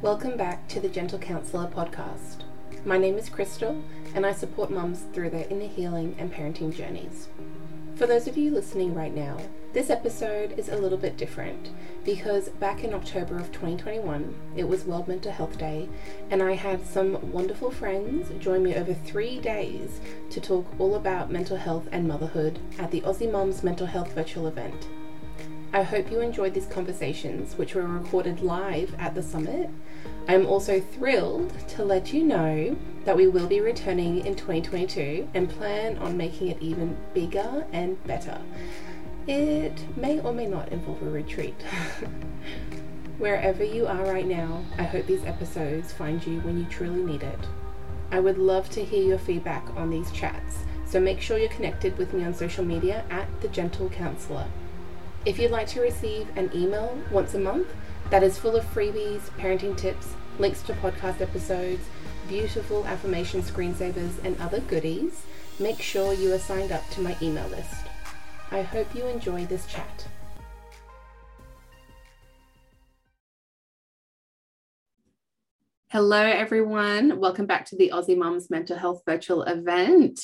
Welcome back to the Gentle Counsellor podcast. My name is Crystal, and I support mums through their inner healing and parenting journeys. For those of you listening right now, this episode is a little bit different because back in October of 2021, it was World Mental Health Day, and I had some wonderful friends join me over three days to talk all about mental health and motherhood at the Aussie Mums Mental Health Virtual event. I hope you enjoyed these conversations, which were recorded live at the summit. I'm also thrilled to let you know that we will be returning in 2022 and plan on making it even bigger and better. It may or may not involve a retreat. Wherever you are right now, I hope these episodes find you when you truly need it. I would love to hear your feedback on these chats, so make sure you're connected with me on social media at The Gentle Counsellor. If you'd like to receive an email once a month that is full of freebies, parenting tips, links to podcast episodes, beautiful affirmation screensavers, and other goodies, make sure you are signed up to my email list. I hope you enjoy this chat. Hello, everyone. Welcome back to the Aussie Mums Mental Health Virtual event.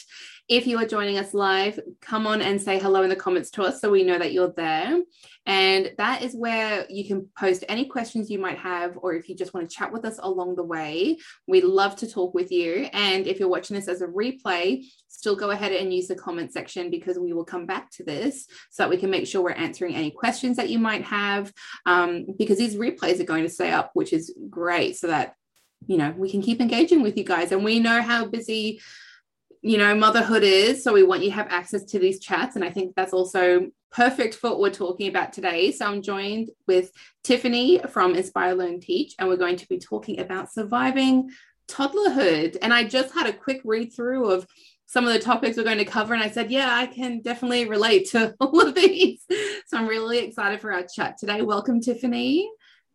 If you are joining us live, come on and say hello in the comments to us so we know that you're there. And that is where you can post any questions you might have, or if you just want to chat with us along the way. We love to talk with you. And if you're watching this as a replay, still go ahead and use the comment section because we will come back to this so that we can make sure we're answering any questions that you might have. Um, because these replays are going to stay up, which is great, so that you know we can keep engaging with you guys. And we know how busy you know motherhood is. So we want you to have access to these chats. And i think that's also perfect for what we're talking about today. So i'm joined with tiffany from inspire learn teach. And we're going to be talking about surviving toddlerhood. And i just had a quick read through of some of the topics we're going to cover. And i said yeah i can definitely relate to all of these. So i'm really excited for our chat today. Welcome tiffany.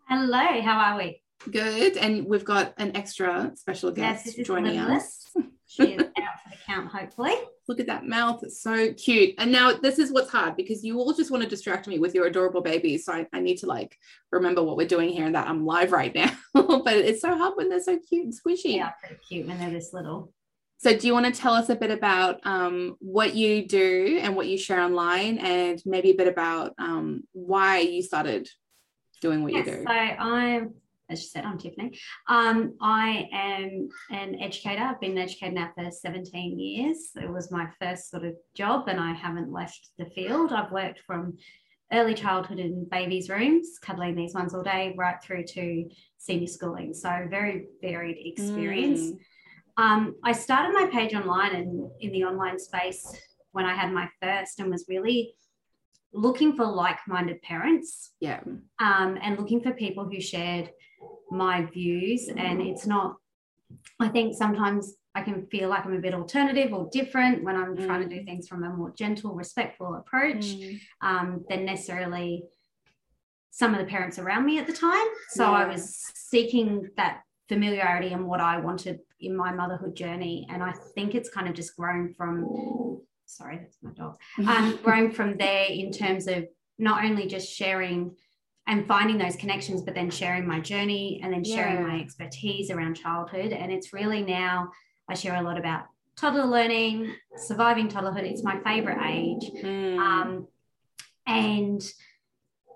Hello how are we Good. And we've got an extra special guest yes, joining us. She is out for the count, hopefully. Look at that mouth. It's so cute. And now this is what's hard because you all just want to distract me with your adorable babies. So I, I need to like remember what we're doing here and that I'm live right now. but it's so hard when they're so cute and squishy. Yeah, pretty cute when they're this little. So, do you want to tell us a bit about um, what you do and what you share online, and maybe a bit about um, why you started doing what yes, you do? So, I'm as you said, I'm Tiffany. Um, I am an educator. I've been an educator now for 17 years. It was my first sort of job, and I haven't left the field. I've worked from early childhood in babies' rooms, cuddling these ones all day, right through to senior schooling. So, very varied experience. Mm. Um, I started my page online and in the online space when I had my first and was really looking for like-minded parents yeah um, and looking for people who shared my views and it's not i think sometimes i can feel like i'm a bit alternative or different when i'm mm. trying to do mm. things from a more gentle respectful approach mm. um, than necessarily some of the parents around me at the time so yeah. i was seeking that familiarity and what i wanted in my motherhood journey and i think it's kind of just grown from sorry that's my dog um, grown from there in terms of not only just sharing and finding those connections, but then sharing my journey and then sharing yeah. my expertise around childhood. And it's really now I share a lot about toddler learning, surviving toddlerhood. It's my favorite age. Mm. Um, and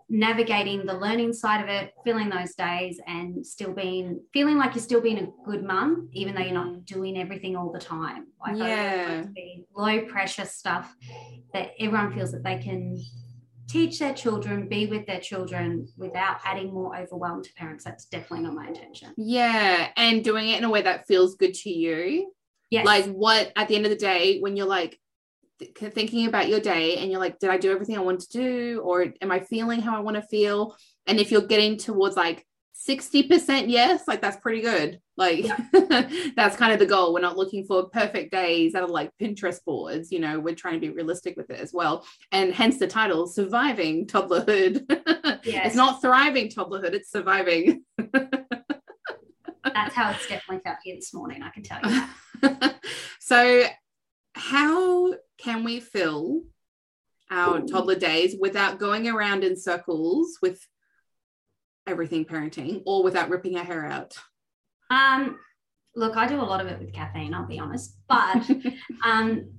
navigating the learning side of it, filling those days and still being feeling like you're still being a good mum, even though you're not mm. doing everything all the time. Like yeah. low pressure stuff that everyone feels that they can teach their children, be with their children without adding more overwhelm to parents. That's definitely not my intention. Yeah. And doing it in a way that feels good to you. Yes. Like what at the end of the day, when you're like th- thinking about your day and you're like, did I do everything I want to do? Or am I feeling how I want to feel? And if you're getting towards like 60% yes, like that's pretty good. Like that's kind of the goal. We're not looking for perfect days out of like Pinterest boards, you know, we're trying to be realistic with it as well. And hence the title, Surviving Toddlerhood. Yes. it's not thriving toddlerhood, it's surviving. that's how it's definitely felt here this morning, I can tell you so, how can we fill our toddler days without going around in circles with everything parenting or without ripping our hair out? Um, look, I do a lot of it with caffeine, I'll be honest, but um,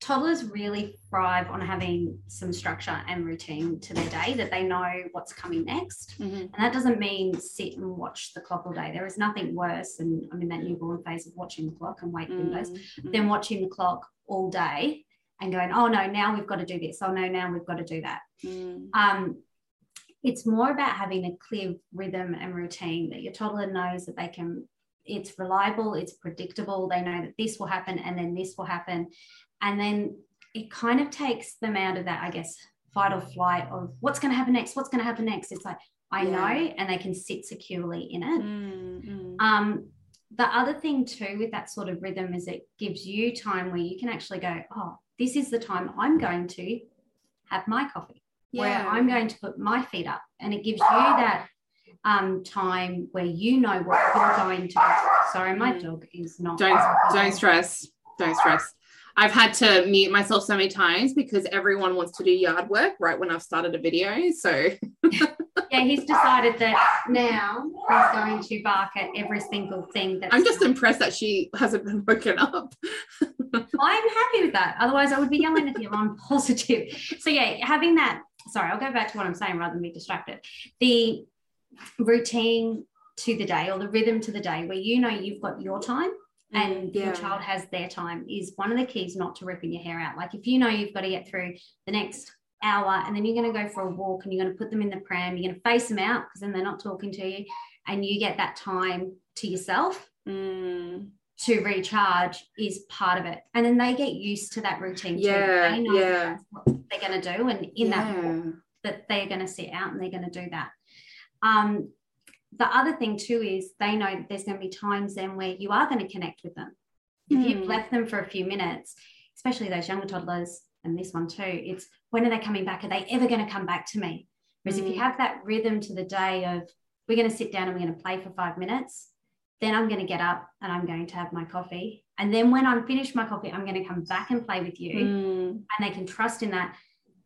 toddlers really thrive on having some structure and routine to their day that they know what's coming next. Mm-hmm. And that doesn't mean sit and watch the clock all day. There is nothing worse, and I'm in that newborn phase of watching the clock and wake windows, Mm-hmm. than watching the clock all day and going, oh no, now we've got to do this. Oh no, now we've got to do that. Mm. Um, it's more about having a clear rhythm and routine that your toddler knows that they can it's reliable it's predictable they know that this will happen and then this will happen and then it kind of takes them out of that i guess fight or flight of what's going to happen next what's going to happen next it's like i Yeah. know and they can sit securely in it Mm, mm. um, the other thing too with that sort of rhythm is it gives you time where you can actually go, oh, this is the time I'm going to have my coffee, where Yeah. I'm going to put my feet up, and it gives you that um, time where you know what you're going to. do. Sorry, my Mm. dog is not. don't don't stress don't stress i've had to mute myself so many times because everyone wants to do yard work right when i've started a video so Yeah, he's decided that now he's going to bark at every single thing that. i'm just impressed that she hasn't been woken up I'm happy with that. Otherwise, I would be yelling at you. I'm positive. So yeah, having that. Sorry, I'll go back to what I'm saying rather than be distracted. The routine to the day or the rhythm to the day, where you know you've got your time and yeah. your child has their time, is one of the keys not to ripping your hair out. Like if you know you've got to get through the next hour and then you're going to go for a walk and you're going to put them in the pram, you're going to face them out because then they're not talking to you, and you get that time to yourself Mm, to recharge is part of it. And then they get used to that routine. too. Yeah, They know yeah. that's what they're going to do. And in that yeah. walk, that they're going to sit out and they're going to do that. Um, the other thing too is they know that there's going to be times then where you are going to connect with them. If you've Hmm. left them for a few minutes, especially those younger toddlers and this one too, it's when are they coming back? Are they ever going to come back to me? Whereas if you Mm. have that rhythm to the day of we're going to sit down and we're going to play for five minutes, then I'm going to get up and I'm going to have my coffee. And then when I'm finished my coffee, I'm going to come back and play with you. Mm, And they can trust in that.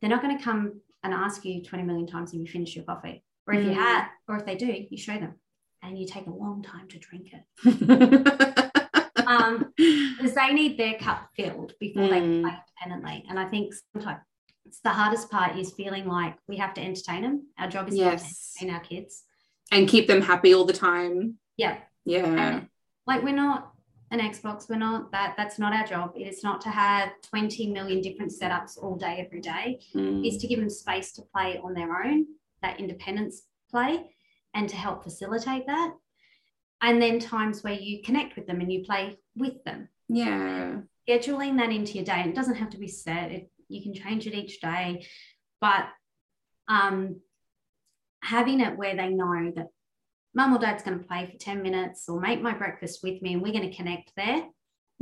They're not going to come and ask you 20 million times if you finish your coffee. Or if you Mm. had, or if they do, you show them. And you take a long time to drink it. Um, because they need their cup filled before they can Mm. play independently. And I think sometimes it's the hardest part is feeling like we have to entertain them. Our job is not to entertain our kids. and keep them happy all the time Yeah. yeah And like we're not an Xbox, we're not that. That's not our job. It is not to have 20 million different setups all day, every day. Mm, Is to give them space to play on their own, that independence play, and to help facilitate that. And then times where you connect with them and you play with them. yeah scheduling that into your day and it doesn't have to be set it, you can change it each day but um, having it where they know that mum or dad's going to play for 10 minutes or make my breakfast with me and we're going to connect there.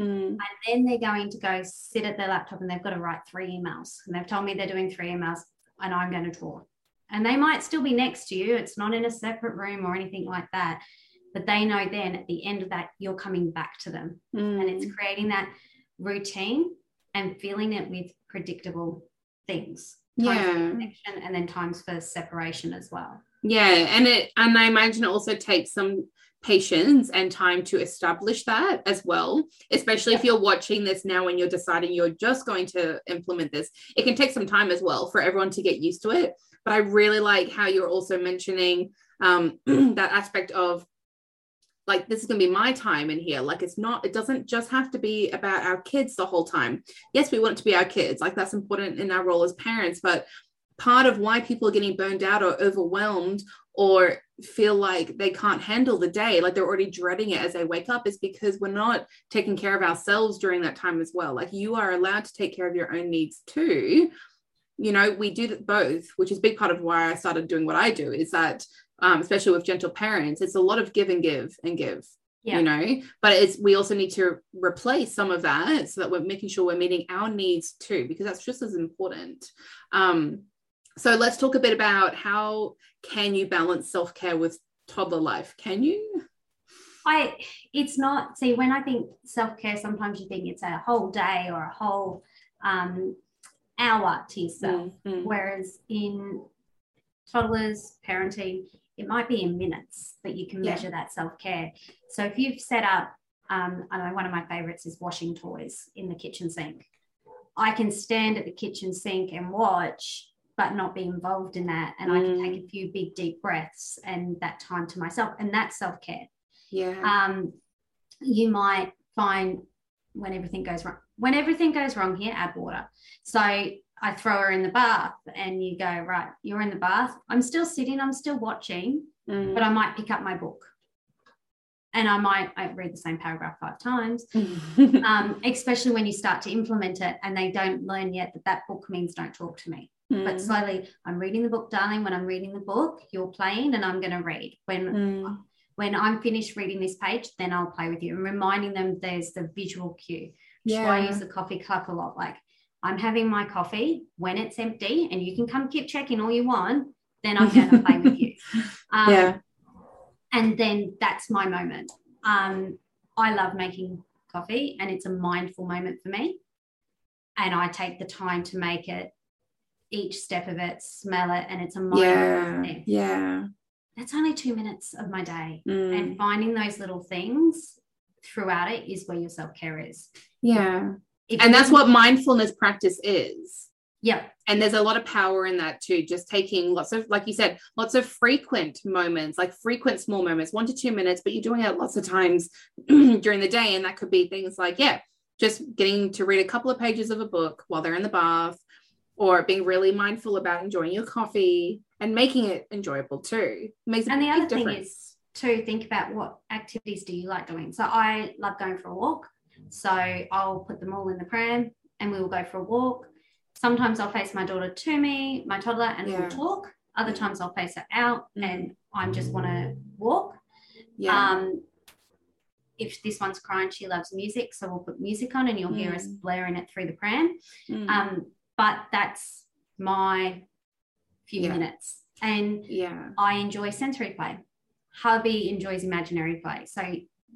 Mm, and then they're going to go sit at their laptop and they've got to write three emails. And they've told me they're doing three emails and i'm going to draw. And they might still be next to you. It's not in a separate room or anything like that. But they know then at the end of that you're coming back to them. Mm. and it's creating that routine and filling it with predictable things. Times yeah. connection and then times for separation as well Yeah, and it and I imagine it also takes some patience and time to establish that as well, especially if you're watching this now and you're deciding you're just going to implement this. It can take some time as well for everyone to get used to it. But I really like how you're also mentioning um, that aspect of like this is going to be my time in here like it's not it doesn't just have to be about our kids the whole time yes we want it to be our kids like that's important in our role as parents but part of why people are getting burned out or overwhelmed or feel like they can't handle the day like they're already dreading it as they wake up is because we're not taking care of ourselves during that time as well. Like you are allowed to take care of your own needs too. You know we do that both which is a big part of why i started doing what i do is that um, especially with gentle parents it's a lot of give and give and give Yeah. you know? But it's we also need to replace some of that so that we're making sure we're meeting our needs too because that's just as important. Um so let's talk a bit about how can you balance self-care with toddler life? Can you? I it's not see when I think self-care sometimes you think it's a whole day or a whole um, hour to yourself. Mm, mm, whereas in toddlers parenting it might be in minutes that you can Yeah. measure that self-care. So if you've set up um, i know one of my favorites is washing toys in the kitchen sink. I can stand at the kitchen sink and watch but not be involved in that. And i can Mm. take a few big deep breaths and that time to myself and that's self-care. Yeah. um, you might find when everything goes wrong when everything goes wrong here add water. So i throw her in the bath and you go right you're in the bath. I'm still sitting i'm still watching Mm. but i might pick up my book. And i might I read the same paragraph five times. Um, especially when you start to implement it and they don't learn yet that that book means don't talk to me but Mm. slowly i'm reading the book darling when i'm reading the book you're playing and i'm going to read when Mm. when I'm finished reading this page, then I'll play with you and reminding them there's the visual cue. Why I use the coffee cup a lot. Like I'm having my coffee when it's empty, and you can come keep checking all you want. Then I'm going to play with you. Um, yeah. And then that's my moment. Um, I love making coffee, and it's a mindful moment for me. And I take the time to make it, each step of it, smell it, and it's a mindful Yeah. Yeah. That's only two minutes of my day Mm. and finding those little things throughout it is where your self-care is Yeah. If And that's what mindfulness practice is. Yeah. And there's a lot of power in that too. Just taking lots of, like you said, lots of frequent moments, like frequent small moments, one to two minutes, but you're doing it lots of times during the day. And that could be things like, yeah, just getting to read a couple of pages of a book while they're in the bath, or being really mindful about enjoying your coffee and making it enjoyable too. Makes a And the other thing is- to think about what activities do you like doing so i love going for a walk so i'll put them all in the pram and we will go for a walk sometimes i'll face my daughter to me my toddler and Yeah. we'll talk other times i'll face her out Mm. and i just want to walk yeah. Um, if this one's crying, she loves music, so we'll put music on, and you'll hear us Mm. blaring it through the pram. Mm. Um, but that's my few Yeah. minutes, and yeah. I enjoy sensory play. Hubby enjoys imaginary play. So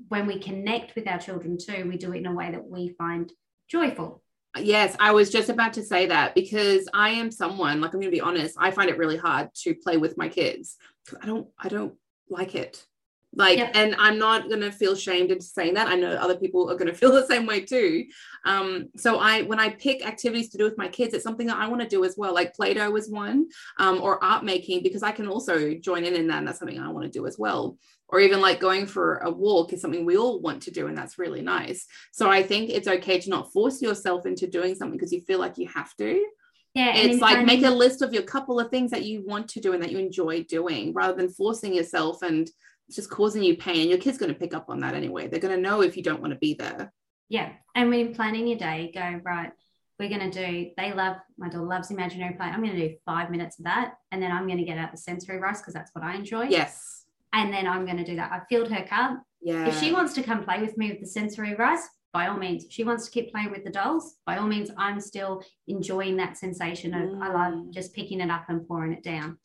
when we connect with our children too, we do it in a way that we find joyful. Yes, I was just about to say that because I am someone, like I'm going to be honest, I find it really hard to play with my kids. I don't I don't like it. Like Yep. and I'm not going to feel shamed into saying that. I know other people are going to feel the same way too. Um so I when I pick activities to do with my kids, it's something that I want to do as well. Like Play-Doh is one um or art making because I can also join in in that and that's something I want to do as well. Or even like going for a walk is something we all want to do and that's really nice. So I think it's okay to not force yourself into doing something because you feel like you have to. Yeah, It's like make a list of your couple of things that you want to do and that you enjoy doing rather than forcing yourself and it's just causing you pain. And your kid's going to pick up on that anyway. They're going to know if you don't want to be there. Yeah. And when you're planning your day, go, right, we're going to do, they love, my daughter loves imaginary play. I'm going to do five minutes of that. And then I'm going to get out the sensory rice because that's what I enjoy. Yes. And then I'm going to do that. I filled her cup. Yeah. If she wants to come play with me with the sensory rice, by all means. If she wants to keep playing with the dolls, by all means, I'm still enjoying that sensation of I love Mm. just picking it up and pouring it down.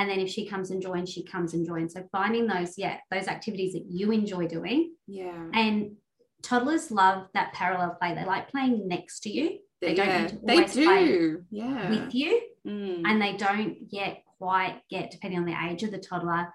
And then if she comes and joins, she comes and joins. So finding those, yeah, those activities that you enjoy doing. yeah. And toddlers love that parallel play. They like playing next to you. They don't yeah. need to They do. Yeah. with you. Mm. And they don't yet quite get, depending on the age of the toddler,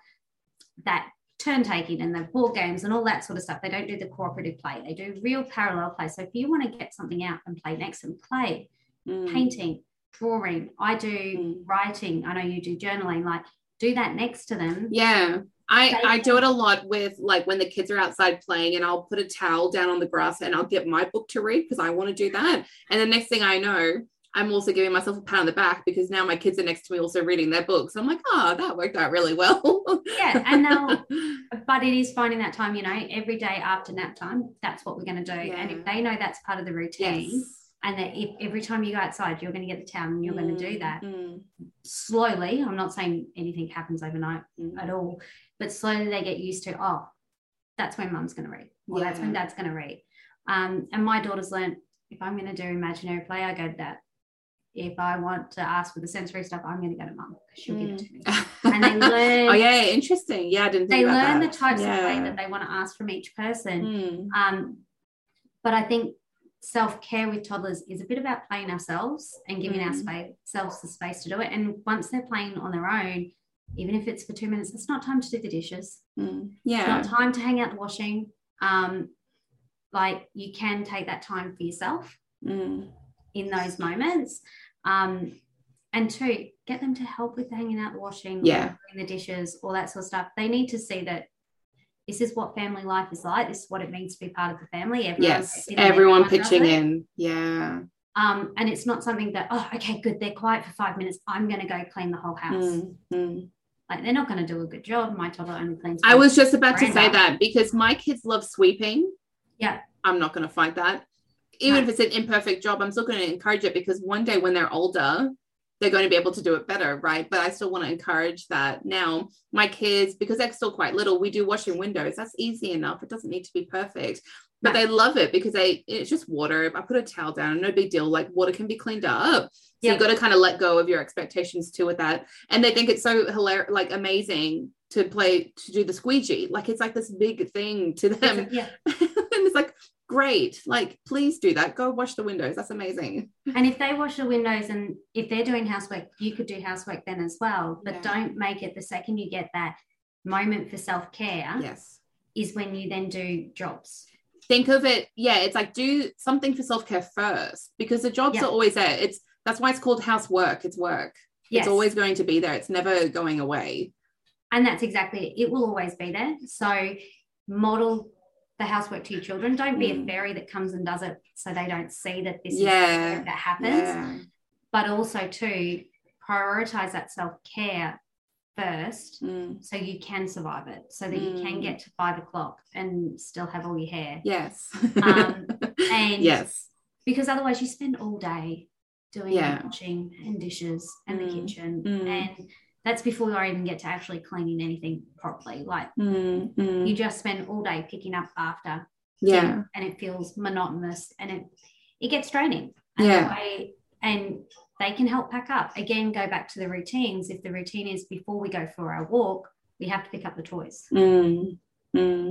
that turn taking and the board games and all that sort of stuff. They don't do the cooperative play. They do real parallel play. So if you want to get something out and play next and play, Mm. painting, drawing, I do Mm. writing. I know you do journaling. Like do that next to them. Yeah. I, I do it a lot with like when the kids are outside playing and I'll put a towel down on the grass and I'll get my book to read because I want to do that. And the next thing I know, I'm also giving myself a pat on the back because now my kids are next to me also reading their books. I'm like, oh, that worked out really well. Yeah, and they'll but it is finding that time, you know, every day after nap time, that's what we're going to do. And if they know that's part of the routine, yes. And that if every time you go outside, you're going to get the towel and you're going to do that Mm, slowly. I'm not saying anything happens overnight mm, at all, but slowly they get used to, oh, that's when mum's going to read, or that's when dad's going to read. Um, and my daughter's learned if I'm going to do imaginary play, I go to that. If I want to ask for the sensory stuff, I'm going to go to mum because she'll give it to me. And they learn. oh yeah, interesting. Yeah, I didn't think They learn that. the types of play that they want to ask from each person. Mm, Um, but I think self care with toddlers is a bit about playing ourselves and giving Mm. ourselves the space to do it. And once they're playing on their own, even if it's for two minutes, it's not time to do the dishes. Mm. It's Yeah. not time to hang out the washing. Um, like you can take that time for yourself Mm. in those moments. Um, and two, get them to help with hanging out the washing, Yeah. doing the dishes, all that sort of stuff. They need to see that this is what family life is like. This is what it means to be part of the family. Everyone Yes. gets in and Everyone pitching in. Yeah. Um, and it's not something that, oh, okay, good, they're quiet for five minutes. I'm going to go clean the whole house. Mm, mm. Like they're not going to do a good job. My toddler only cleans. I was just about to say that because my kids love sweeping. Yeah. I'm not going to fight that. Even No. if it's an imperfect job, I'm still going to encourage it because one day when they're older, they're going to be able to do it better, right? But I still want to encourage that now. My kids, because they're still quite little, we do washing windows. That's easy enough. It doesn't need to be perfect. But they love it because they it's just water. I put a towel down, no big deal. Like water can be cleaned up. So Yep. you got to kind of let go of your expectations too with that. And they think it's so hilarious, like amazing to play to do the squeegee. Like it's like this big thing to them. Yeah. and it's like, great. Like, please do that. Go wash the windows. That's amazing. And if they wash the windows and if they're doing housework, you could do housework then as well. But Yeah. don't make it the second you get that moment for self care Yes. is when you then do jobs. Think of it. Yeah. It's like do something for self-care first because the jobs Yeah. are always there. It's that's why it's called housework. It's work. Yes. It's always going to be there. It's never going away. and that's exactly it. It will always be there. So model the housework to your children. Don't be a Mm. fairy that comes and does it so they don't see that this Yeah. is that happens. Yeah. But also to prioritize that self-care first Mm. so you can survive it so that you can Mm. get to five o'clock and still have all your hair Yes. Um, and- yes. because otherwise you spend all day doing Yeah. washing and dishes and the Mm. kitchen Mm. and that's before I even get to actually cleaning anything properly like Mm, mm. you just spend all day picking up after yeah. and it feels monotonous and it it gets draining and Yeah. way- and they can help pack up again go back to the routines if the routine is before we go for our walk we have to pick up the toys Mm,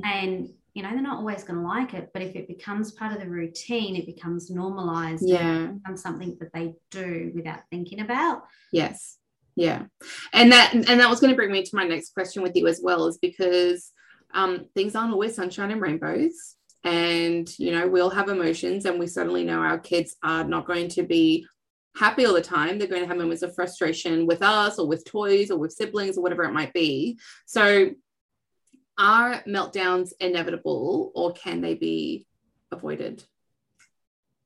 and you know they're not always going to like it but if it becomes part of the routine it becomes normalized Yeah. it becomes something that they do without thinking about Yes. Yeah. And that and that was going to bring me to my next question with you as well, is because um, things aren't always sunshine and rainbows. And you know, we all have emotions, and we certainly know our kids are not going to be happy all the time. They're going to have moments of frustration with us or with toys or with siblings or whatever it might be. So are meltdowns inevitable or can they be avoided?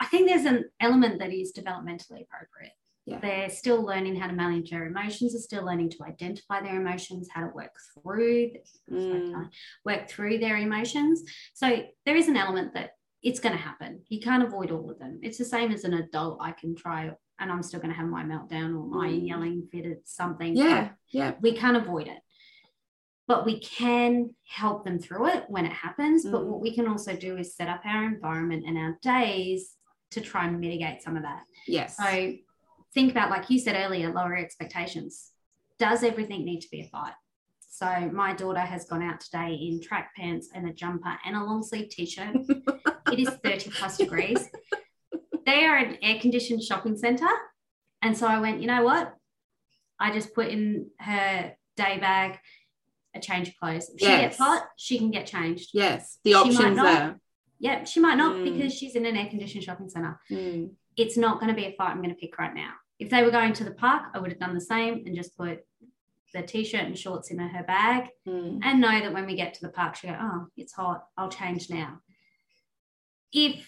i think there's an element that is developmentally appropriate Yeah. they're still learning how to manage their emotions they're still learning to identify their emotions how to work through Mm. work through their emotions so there is an element that it's going to happen you can't avoid all of them it's the same as an adult i can try and i'm still going to have my meltdown or my Mm. yelling fit at something Yeah. Yeah. we can't avoid it but we can help them through it when it happens but Mm. what we can also do is set up our environment and our days to try and mitigate some of that Yes. so think about like you said earlier lower expectations does everything need to be a fight so my daughter has gone out today in track pants and a jumper and a long sleeve t-shirt it is 30 plus degrees they are an air conditioned shopping center and so i went you know what i just put in her day bag a change of clothes if she gets hot she can get changed yes. The She might options not. there. yeah she might not Mm. because she's in an air conditioned shopping center Mm. It's not going to be a fight I'm going to pick right now. If they were going to the park, I would have done the same and just put the t-shirt and shorts in her bag Mm. and know that when we get to the park, she'll go, oh, it's hot. I'll change now. If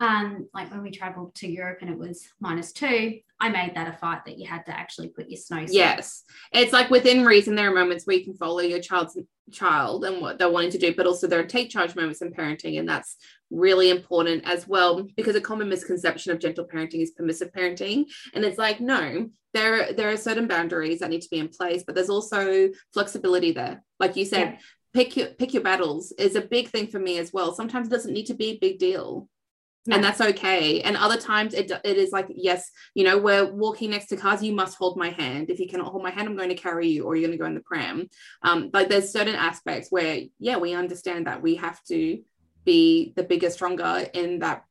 um, like when we traveled to Europe and it was minus two, I made that a fight that you had to actually put your snow. Yes. It's like within reason, there are moments where you can follow your child's child and what they're wanting to do, but also there are take charge moments in parenting. And that's really important as well, because a common misconception of gentle parenting is permissive parenting. And it's like, no, there, there are certain boundaries that need to be in place, but there's also flexibility there. Like you said, Yeah. pick your pick your battles is a big thing for me as well. Sometimes it doesn't need to be a big deal and that's okay and other times it, it is like yes you know we're walking next to cars you must hold my hand if you cannot hold my hand i'm going to carry you or you're going to go in the pram um but there's certain aspects where yeah we understand that we have to be the bigger stronger in that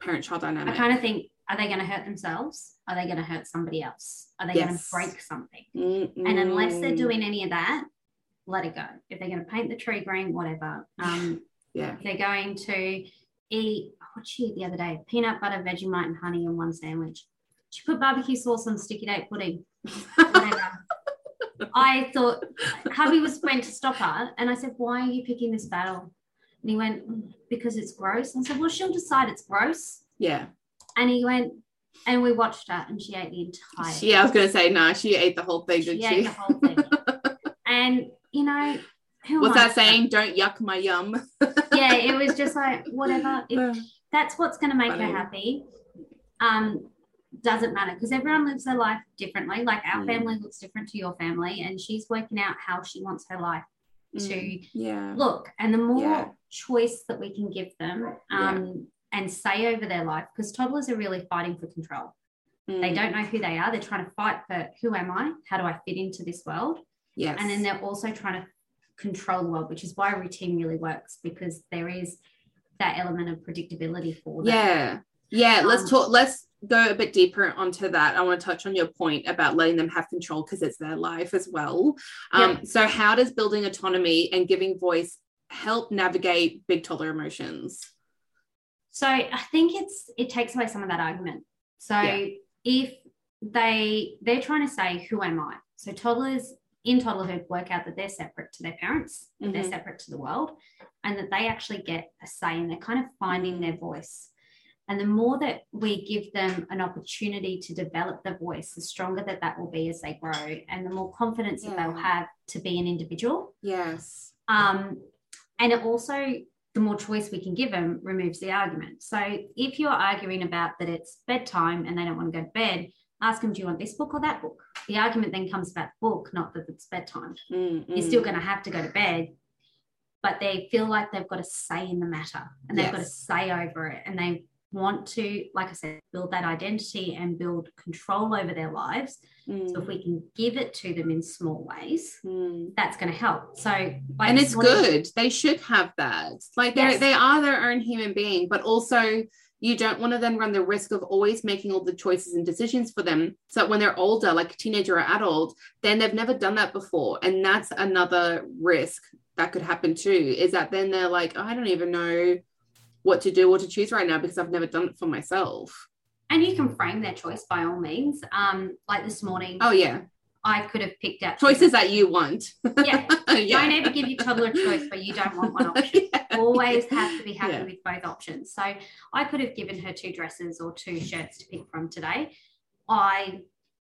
parent child dynamic I kind of think are they going to hurt themselves? Are they going to hurt somebody else? Are they going to break something? Mm-mm. And unless they're doing any of that, let it go. If they're going to paint the tree green, whatever. Um, yeah. if they're going to eat, what she eat the other day? Peanut butter, Vegemite, and honey in one sandwich. She put barbecue sauce on sticky date pudding. I thought hubby was went to stop her, and I said, "Why are you picking this battle?" And he went, "Mm, "Because it's gross." And I said, "Well, she'll decide it's gross." Yeah. And he went, and we watched her, and she ate the entire. Yeah, I was gonna say, nah, she ate the whole thing, she didn't ate she? the whole thing. and you know, who What's that saying? Don't yuck my yum. Yeah, it was just like whatever. If that's what's going to make Funny. her happy, um, doesn't matter because everyone lives their life differently. Like our Mm. family looks different to your family, and she's working out how she wants her life Mm, to yeah. look. And the more Yeah. choice that we can give them um, and say over their life, because toddlers are really fighting for control. They Mm, don't know who they are. They're trying to fight for who am I? How do I fit into this world? Yes. And then they're also trying to control the world, which is why routine really works because there is that element of predictability for them. yeah. Yeah. Let's Um, talk. Let's go a bit deeper onto that. I want to touch on your point about letting them have control because it's their life as well. Um, So, how does building autonomy and giving voice help navigate big toddler emotions? So I think it's it takes away some of that argument. So Yeah. if they they're trying to say who am I? So toddlers in toddlerhood work out that they're separate to their parents, that they're separate to the world, and that they actually get a say and they're kind of finding their voice. And the more that we give them an opportunity to develop the voice, the stronger that that will be as they grow, and the more confidence that they'll have to be an individual. Yes. Um, and it also, the more choice we can give them, removes the argument. So if you're arguing about that it's bedtime and they don't want to go to bed, ask them, do you want this book or that book? The argument then comes about the book, not that it's bedtime. Mm, You're mm. still going to have to go to bed, but they feel like they've got a say in the matter and they've got a say over it. And they want to, like I said, build that identity and build control over their lives. Mm, So if we can give it to them in small ways, mm. that's going to help. So, and it's good they should have that like they Yes. they are their own human being but also you don't want to then run the risk of always making all the choices and decisions for them so that when they're older like a teenager or adult then they've never done that before and that's another risk that could happen too is that then they're like i don't even know what to do or to choose right now because i've never done it for myself and you can frame their choice by all means. Um, like this morning, oh yeah I could have picked out choices that you want Yeah. Don't ever give your toddler a choice where you don't want one option. Always have to be happy Yeah. with both options. So I could have given her two dresses or two shirts to pick from today. I,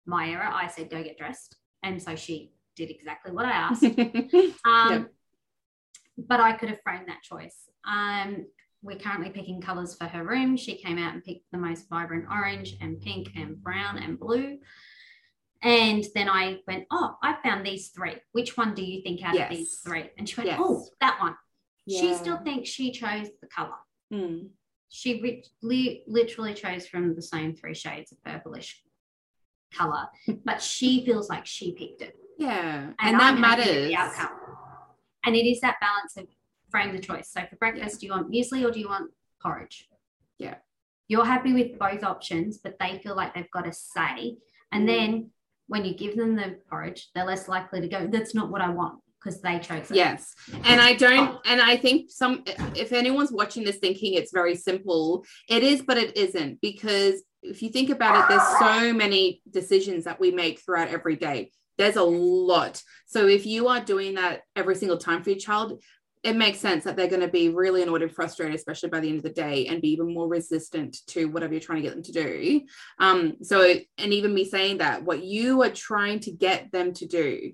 my error, I said go get dressed, and so she did exactly what I asked. Um, Yep. But I could have framed that choice. Um, we're currently picking colors for her room. She came out and picked the most vibrant orange and pink and brown and blue. And then I went, Oh, I found these three. Which one do you think out Yes. of these three? And she went, Yes. Oh, that one. She still thinks she chose the color. Mm. She ri- li- literally chose from the same three shades of purplish color, but she feels like she picked it yeah and, and, that I'm happy with matters The outcome. And it is that balance of frame the choice. So for breakfast, do you want muesli or do you want porridge? Yeah. You're happy with both options, but they feel like they've got a say. And Mm. then when you give them the porridge, they're less likely to go, that's not what I want because they chose it. Yes. And I don't, and I think some, if anyone's watching this thinking it's very simple, it is, but it isn't. Because if you think about it, there's so many decisions that we make throughout every day. There's a lot. So if you are doing that every single time for your child, it makes sense that they're going to be really annoyed and frustrated, especially by the end of the day, and be even more resistant to whatever you're trying to get them to do. Um, so, and even me saying that, what you are trying to get them to do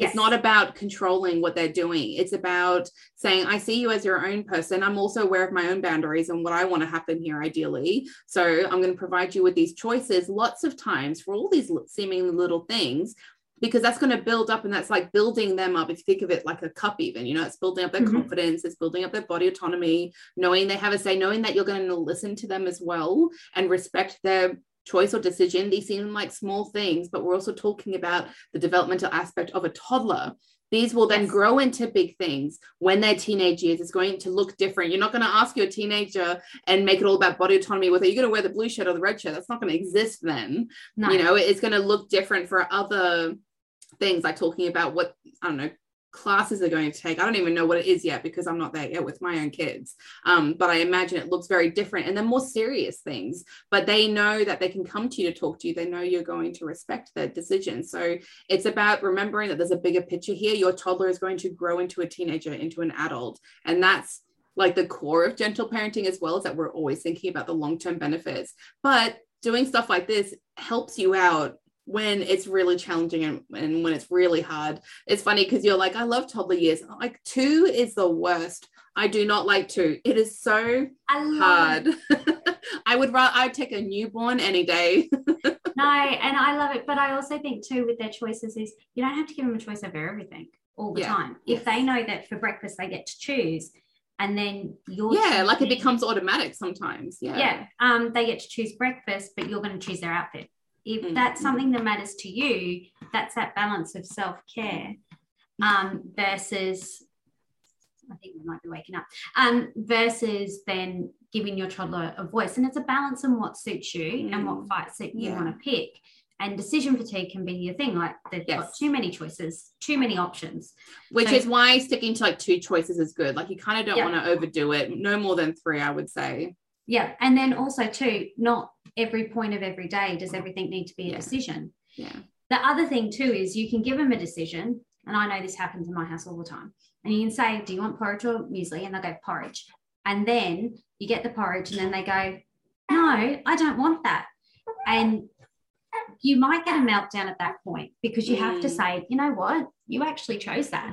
Yes. it's not about controlling what they're doing. It's about saying, I see you as your own person. I'm also aware of my own boundaries and what I want to happen here, ideally. So I'm going to provide you with these choices lots of times for all these seemingly little things, because that's going to build up and that's like building them up. If you think of it like a cup, even, you know, it's building up their Mhm. confidence, it's building up their body autonomy, knowing they have a say, knowing that you're going to listen to them as well and respect their choice or decision. These seem like small things, but we're also talking about the developmental aspect of a toddler. these will then Yes. grow into big things when they're teenage years it's going to look different you're not going to ask your teenager and make it all about body autonomy whether you're going to wear the blue shirt or the red shirt that's not going to exist then no, you know it's going to look different for other things like talking about what i don't know classes they're going to take. I don't even know what it is yet because i'm not there yet with my own kids. Um, but i imagine it looks very different and they're more serious things. But they know that they can come to you to talk to you. They know you're going to respect their decision. So it's about remembering that there's a bigger picture here. Your toddler is going to grow into a teenager into an adult. And that's like the core of gentle parenting as well is that we're always thinking about the long-term benefits. But doing stuff like this helps you out when it's really challenging and, and when it's really hard it's funny because you're like i love toddler years like two is the worst i do not like two it is so hard i would rather i'd take a newborn any day No, and I love it. But I also think too with their choices is you don't have to give them a choice over everything all the Yeah. time. If Yes. they know that for breakfast they get to choose, and then you're yeah like it becomes automatic sometimes yeah yeah, um, they get to choose breakfast, but you're going to choose their outfit. If Mm, that's mm. something that matters to you, that's that balance of self care um, versus. I think we might be waking up. Um, versus then giving your toddler a voice, and it's a balance on what suits you and what Mm. fight suit you Yeah. want to pick. And decision fatigue can be your thing. Like they've got too many choices, too many options. which So- is why sticking to like two choices is good like you kind of don't Yeah. want to overdo it no more than three i would say Yeah, and then also too, not every point of every day does everything need to be a Yeah. decision. yeah The other thing too is you can give them a decision, and I know this happens in my house all the time. And you can say, "Do you want porridge or muesli?" And they'll go porridge, and then you get the porridge, and then they go, "No, I don't want that," and you might get a meltdown at that point because you have to Mm. say, "You know what? You actually chose that."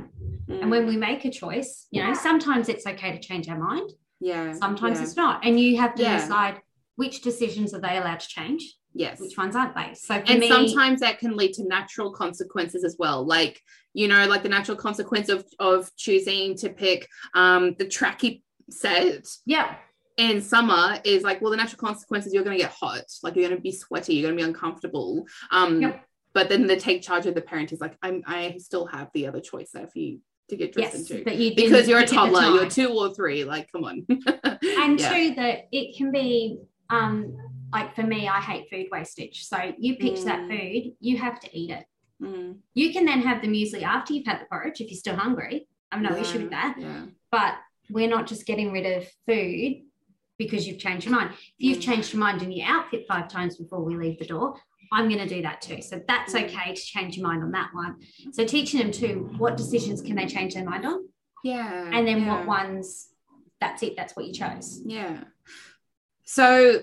And when we make a choice, you know, sometimes it's okay to change our mind, yeah sometimes yeah. it's not, and you have to Yeah. decide which decisions are they allowed to change, yes. Which ones aren't they. So and me, sometimes that can lead to natural consequences as well. Like you know like the natural consequence of of choosing to pick um the tracky set yeah, in summer is like well the natural consequences you're going to get hot. Like you're going to be sweaty you're going to be uncomfortable. Um Yep. but then the take charge of the parent is like i'm i still have the other choice there for you to get dressed yes, into but you because you're a pick at the toddler you're two or three like come on. And Yeah. two that it can be um like for me i hate food wastage. So you picked that Mm. food you have to eat it. Mm, you can then have the muesli after you've had the porridge if you're still hungry. I've no yeah, issue with that. yeah. But we're not just getting rid of food because you've changed your mind. If you've Mm. changed your mind and you outfit five times before we leave the door i'm going to do that too. So that's Mm. okay to change your mind on that one. So teaching them too what decisions can they change their mind on? Yeah and then yeah. what ones that's it that's what you chose. Yeah. So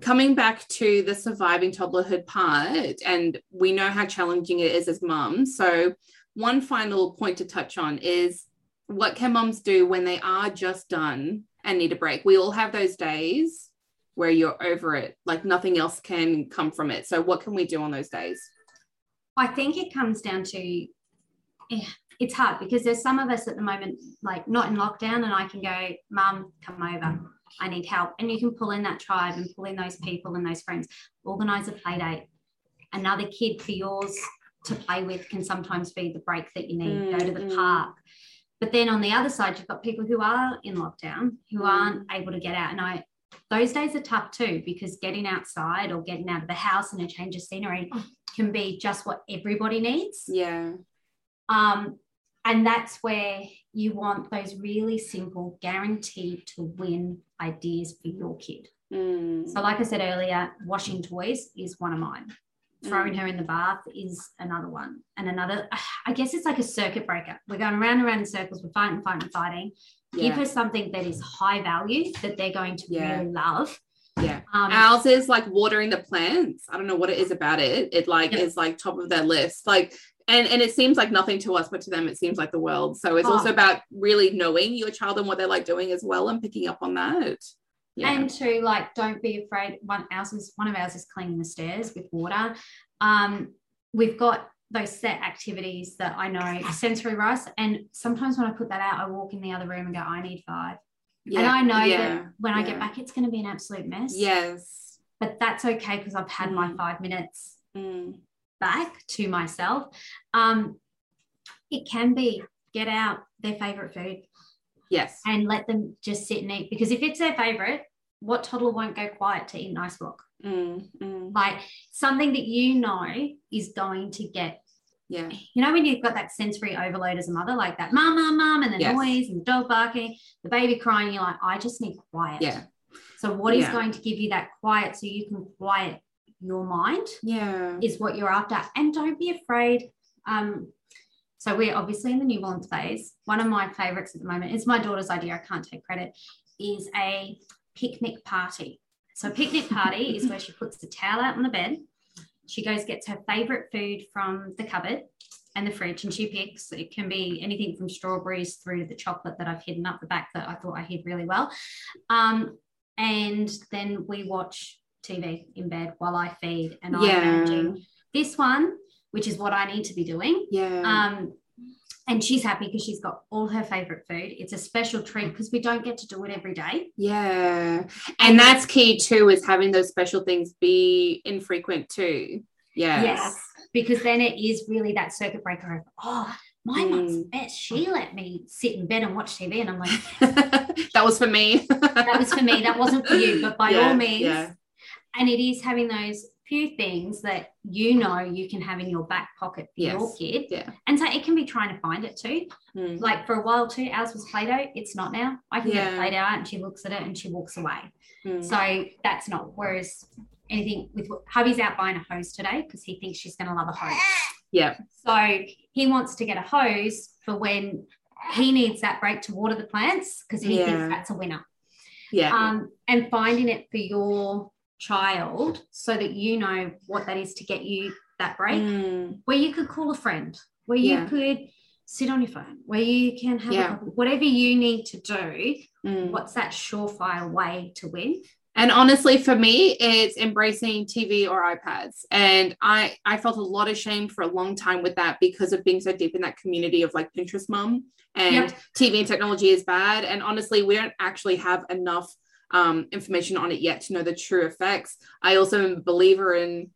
coming back to the surviving toddlerhood part, and we know how challenging it is as mums. So one final point to touch on is what can mums do when they are just done and need a break? We all have those days where you're over it, like nothing else can come from it. So what can we do on those days? I think it comes down to yeah, it's hard because there's some of us at the moment, like not in lockdown, and I can go, Mum, come over. I need help. And you can pull in that tribe and pull in those people and those friends, organize a play date. Another kid for yours to play with can sometimes be the break that you need. Go to the Mm, mm. park. But then on the other side, you've got people who are in lockdown who Mm. aren't able to get out. And I those days are tough too because getting outside or getting out of the house and a change of scenery can be just what everybody needs. Yeah. Um, and that's where you want those really simple, guaranteed to win ideas for your kid. Mm, So, like I said earlier, washing toys is one of mine. Throwing Mm. her in the bath is another one. And another, I guess it's like a circuit breaker. We're going around and around in circles, we're fighting, fighting, fighting. Give her something that is high value that they're going to Yeah. really love. Yeah. Um, Ours is like watering the plants. I don't know what it is about it. It like Yeah. is like top of their list. Like and and it seems like nothing to us, but to them it seems like the world. So it's Oh. also about really knowing your child and what they like doing as well and picking up on that. Yeah. And to like, don't be afraid. One ours is one of ours is cleaning the stairs with water. Um, we've got those set activities that I know sensory rice, and sometimes when I put that out, I walk in the other room and go, I need five, yeah. and I know yeah. that when I get back, it's going to be an absolute mess. Yes. but that's okay because I've had my Mm. five minutes Mm. Back to myself. Um, it can be get out their favorite food Yes. and let them just sit and eat. Because if it's their favorite, what toddler won't go quiet to eat an ice block? Mm, mm, Like something that you know is going to get, yeah. you know, when you've got that sensory overload as a mother, like that mum, mum, mum, and the Yes. noise and the dog barking, the baby crying, you're like, I just need quiet. Yeah. So what is Yeah. going to give you that quiet so you can quiet your mind Yeah. is what you're after. And don't be afraid. Um, so we're obviously in the newborn phase. One of my favorites at the moment is my daughter's idea. I can't take credit. Is a picnic party. So a picnic party is where she puts the towel out on the bed. She goes gets her favorite food from the cupboard and the fridge, and she picks. It can be anything from strawberries through to the chocolate that I've hidden up the back that I thought I hid really well. Um, and then we watch TV in bed while I feed and I'm managing this one, which is what I need to be doing. Yeah. Um, and she's happy because she's got all her favorite food. It's a special treat because we don't get to do it every day. yeah. And that's key too, is having those special things be infrequent too. Yeah. Yes. because then it is really that circuit breaker of, oh, my mum's Mm. best. She let me sit in bed and watch TV. And I'm like, that was for me. that was for me. That wasn't for you. But by Yeah, all means, yeah. And it is having those few things that you know you can have in your back pocket for your kid. Yeah. And so it can be trying to find it too. Mm. Like for a while too, ours was Play-Doh. It's not now. I can get Yeah. a Play-Doh out and she looks at it and she walks away. Mm. So that's not. Whereas anything with hubby's out buying a hose today because he thinks she's going to love a hose. Yeah. So he wants to get a hose for when he needs that break to water the plants because he Yeah. thinks that's a winner. Yeah. Um, and finding it for your child so that you know what that is to get you that break Mm. where you could call a friend, where you could sit on your phone, where you can have Yeah. whatever you need to do. Mm. What's that surefire way to win? And honestly, for me, it's embracing TV or iPads. And I I felt a lot of shame for a long time with that because of being so deep in that community of like Pinterest mom and Yep. TV and technology is bad. And honestly, we don't actually have enough um, information on it yet to know the true effects. I also am a believer in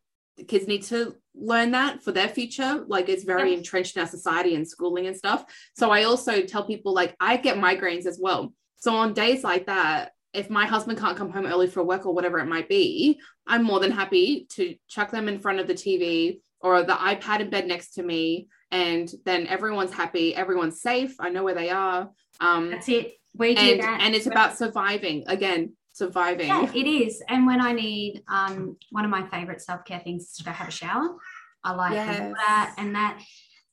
kids need to learn that for their future. Like it's very Yep. entrenched in our society and schooling and stuff. So I also tell people like I get migraines as well. So on days like that, if my husband can't come home early for work or whatever it might be, I'm more than happy to chuck them in front of the TV or the iPad in bed next to me. And then everyone's happy, everyone's safe. I know where they are. Um, That's it. We do and, that. and it's about surviving again, surviving. yeah, it is. And when I need um, one of my favorite self care things is to go have a shower. I like Yes. the water and that.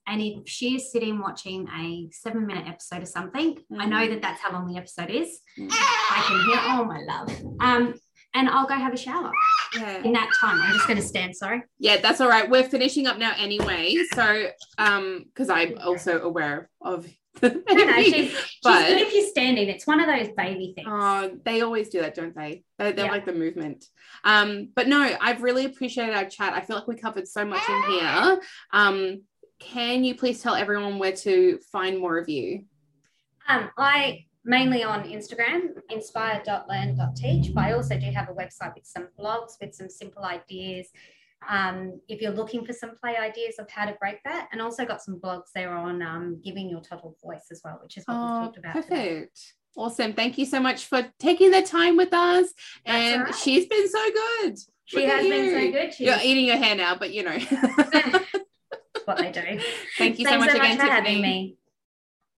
And if she is sitting watching a seven minute episode of something, I know that that's how long the episode is. Mm. I can hear, oh my love. Um, and I'll go have a shower Yeah. in that time. I'm just going to stand. Sorry. yeah, that's all right. We're finishing up now anyway. So, um, because I'm also aware of No, no, she's, she's But- good if you're standing. It's one of those baby things. Oh, they always do that, don't they? They, they Yeah. like the movement. Um, but no, I've really appreciated our chat. I feel like we covered so much in here. Um, can you please tell everyone where to find more of you? Um, I mainly on Instagram, inspire.learn.teach, but I also do have a website with some blogs with some simple ideas. Um, if you're looking for some play ideas of how to break that, and also got some blogs there on um, giving your toddler voice as well, which is what we Oh, talked about. today. perfect. Awesome. Thank you so much for taking the time with us. That's and right. she's been so good. She Look has been so good. She's You're eating your hair now, but you know. what they do. Thank you so much so again, much for Tiffany. having me.